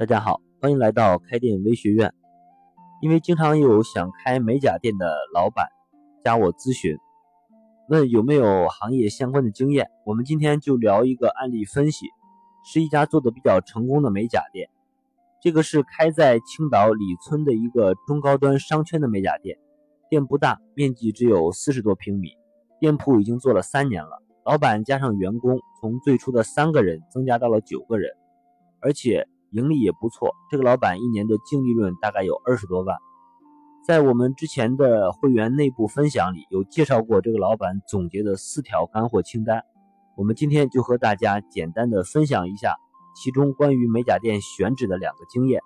大家好，欢迎来到开店微学院。因为经常有想开美甲店的老板加我咨询，问有没有行业相关的经验。我们今天就聊一个案例分析，是一家做的比较成功的美甲店。这个是开在青岛李村的一个中高端商圈的美甲店，店不大，面积只有四十多平米，店铺已经做了三年了。老板加上员工，从最初的三个人增加到了九个人，而且。盈利也不错，这个老板一年的净利润大概有二十多万。在我们之前的会员内部分享里有介绍过这个老板总结的四条干货清单，我们今天就和大家简单的分享一下其中关于美甲店选址的两个经验。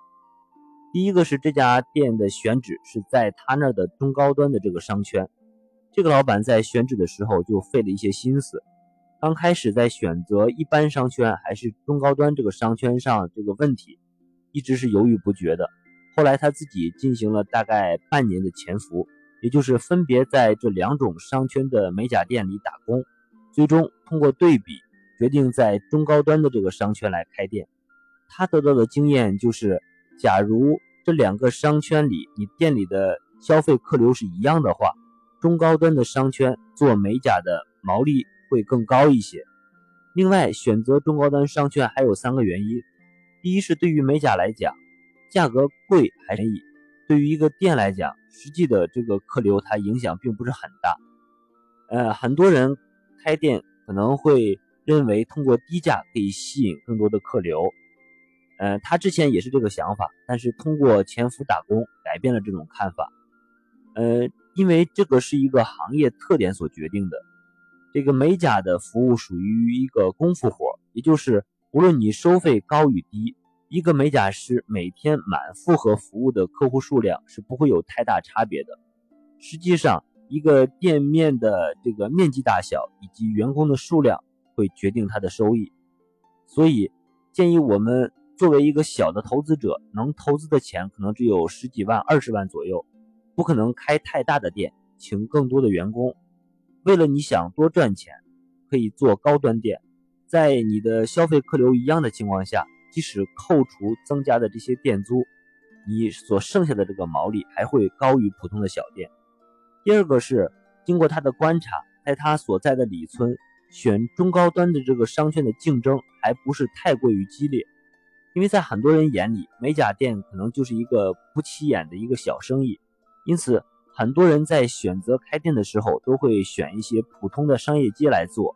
第一个是这家店的选址是在他那儿的中高端的这个商圈，这个老板在选址的时候就费了一些心思。刚开始在选择一般商圈还是中高端这个商圈上这个问题，一直是犹豫不决的。后来他自己进行了大概半年的潜伏，也就是分别在这两种商圈的美甲店里打工，最终通过对比决定在中高端的这个商圈来开店。他得到的经验就是，假如这两个商圈里你店里的消费客流是一样的话，中高端的商圈做美甲的毛利。会更高一些。另外，选择中高端商圈还有三个原因：第一是对于美甲来讲，价格贵还便宜；对于一个店来讲，实际的这个客流它影响并不是很大。呃，很多人开店可能会认为通过低价可以吸引更多的客流。呃，他之前也是这个想法，但是通过潜伏打工改变了这种看法。呃，因为这个是一个行业特点所决定的。这个美甲的服务属于一个功夫活，也就是无论你收费高与低，一个美甲师每天满负荷服务的客户数量是不会有太大差别的。实际上，一个店面的这个面积大小以及员工的数量会决定它的收益。所以，建议我们作为一个小的投资者，能投资的钱可能只有十几万、二十万左右，不可能开太大的店，请更多的员工。为了你想多赚钱，可以做高端店，在你的消费客流一样的情况下，即使扣除增加的这些店租，你所剩下的这个毛利还会高于普通的小店。第二个是经过他的观察，在他所在的李村选中高端的这个商圈的竞争还不是太过于激烈，因为在很多人眼里，美甲店可能就是一个不起眼的一个小生意，因此。很多人在选择开店的时候，都会选一些普通的商业街来做。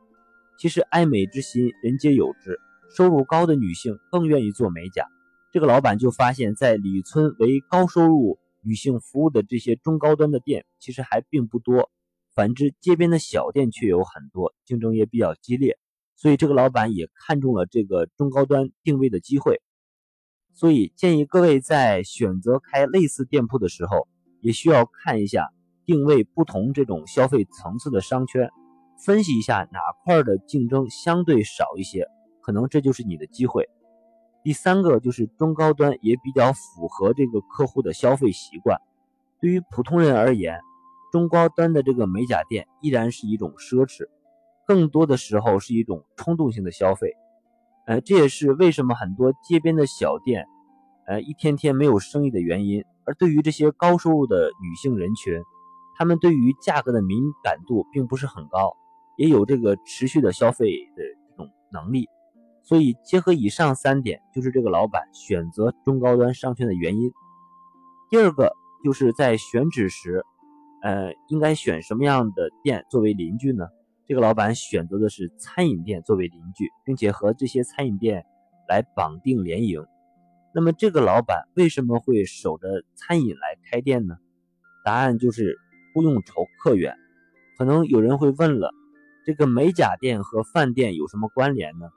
其实爱美之心，人皆有之。收入高的女性更愿意做美甲。这个老板就发现，在李村为高收入女性服务的这些中高端的店，其实还并不多。反之，街边的小店却有很多，竞争也比较激烈。所以，这个老板也看中了这个中高端定位的机会。所以，建议各位在选择开类似店铺的时候。也需要看一下定位不同这种消费层次的商圈，分析一下哪块的竞争相对少一些，可能这就是你的机会。第三个就是中高端也比较符合这个客户的消费习惯。对于普通人而言，中高端的这个美甲店依然是一种奢侈，更多的时候是一种冲动性的消费。呃，这也是为什么很多街边的小店，呃，一天天没有生意的原因。而对于这些高收入的女性人群，她们对于价格的敏感度并不是很高，也有这个持续的消费的这种能力。所以结合以上三点，就是这个老板选择中高端商圈的原因。第二个就是在选址时，呃，应该选什么样的店作为邻居呢？这个老板选择的是餐饮店作为邻居，并且和这些餐饮店来绑定联营。那么这个老板为什么会守着餐饮来开店呢？答案就是不用愁客源。可能有人会问了，这个美甲店和饭店有什么关联呢？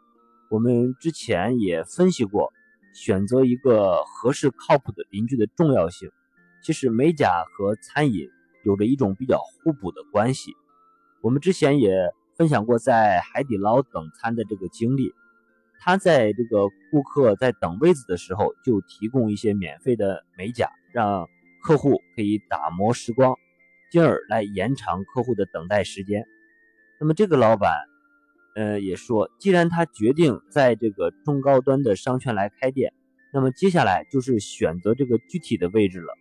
我们之前也分析过，选择一个合适靠谱的邻居的重要性。其实美甲和餐饮有着一种比较互补的关系。我们之前也分享过在海底捞等餐的这个经历。他在这个顾客在等位子的时候，就提供一些免费的美甲，让客户可以打磨时光，进而来延长客户的等待时间。那么这个老板，呃，也说，既然他决定在这个中高端的商圈来开店，那么接下来就是选择这个具体的位置了。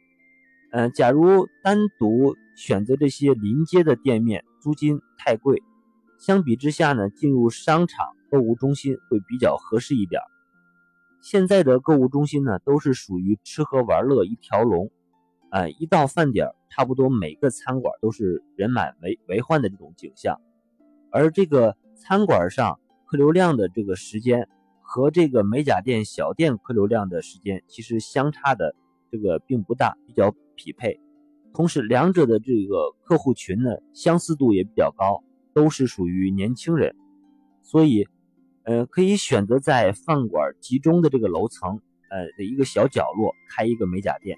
嗯，假如单独选择这些临街的店面，租金太贵，相比之下呢，进入商场购物中心会比较合适一点。现在的购物中心呢，都是属于吃喝玩乐一条龙，啊，一到饭点差不多每个餐馆都是人满为为患的这种景象，而这个餐馆上客流量的这个时间和这个美甲店小店客流量的时间其实相差的这个并不大，比较。匹配，同时两者的这个客户群呢相似度也比较高，都是属于年轻人，所以，呃，可以选择在饭馆集中的这个楼层，呃的一个小角落开一个美甲店，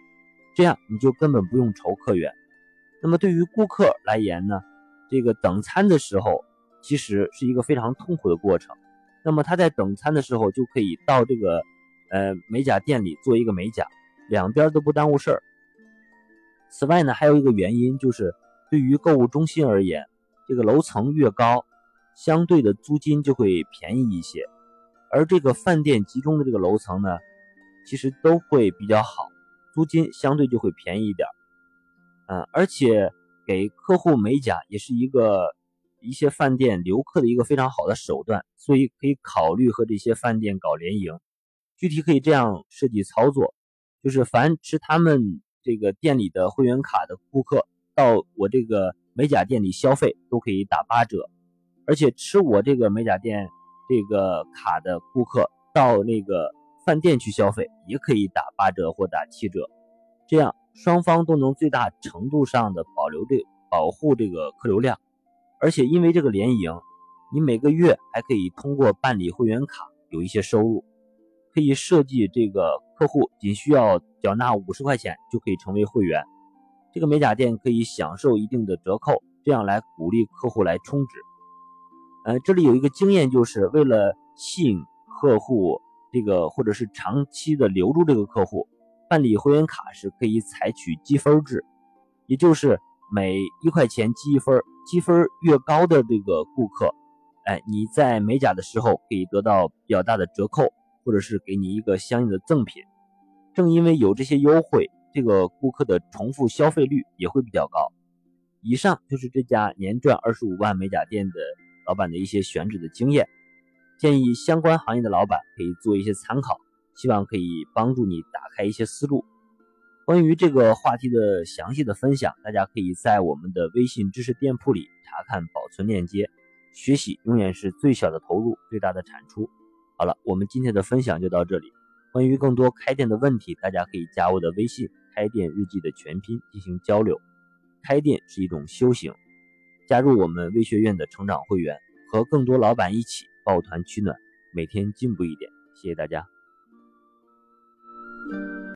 这样你就根本不用愁客源。那么对于顾客来言呢，这个等餐的时候其实是一个非常痛苦的过程。那么他在等餐的时候就可以到这个呃美甲店里做一个美甲，两边都不耽误事儿。此外呢，还有一个原因就是，对于购物中心而言，这个楼层越高，相对的租金就会便宜一些。而这个饭店集中的这个楼层呢，其实都会比较好，租金相对就会便宜一点。嗯，而且给客户美甲也是一个一些饭店留客的一个非常好的手段，所以可以考虑和这些饭店搞联营。具体可以这样设计操作，就是凡吃他们。这个店里的会员卡的顾客到我这个美甲店里消费都可以打八折，而且吃我这个美甲店这个卡的顾客到那个饭店去消费也可以打八折或打七折，这样双方都能最大程度上的保留这保护这个客流量，而且因为这个联营，你每个月还可以通过办理会员卡有一些收入。可以设计这个客户仅需要缴纳五十块钱就可以成为会员，这个美甲店可以享受一定的折扣，这样来鼓励客户来充值。呃，这里有一个经验，就是为了吸引客户，这个或者是长期的留住这个客户，办理会员卡是可以采取积分制，也就是每一块钱积一分，积分越高的这个顾客，哎，你在美甲的时候可以得到比较大的折扣。或者是给你一个相应的赠品，正因为有这些优惠，这个顾客的重复消费率也会比较高。以上就是这家年赚二十五万美甲店的老板的一些选址的经验，建议相关行业的老板可以做一些参考，希望可以帮助你打开一些思路。关于这个话题的详细的分享，大家可以在我们的微信知识店铺里查看保存链接。学习永远是最小的投入，最大的产出。好了，我们今天的分享就到这里。关于更多开店的问题，大家可以加我的微信“开店日记”的全拼进行交流。开店是一种修行，加入我们微学院的成长会员，和更多老板一起抱团取暖，每天进步一点。谢谢大家。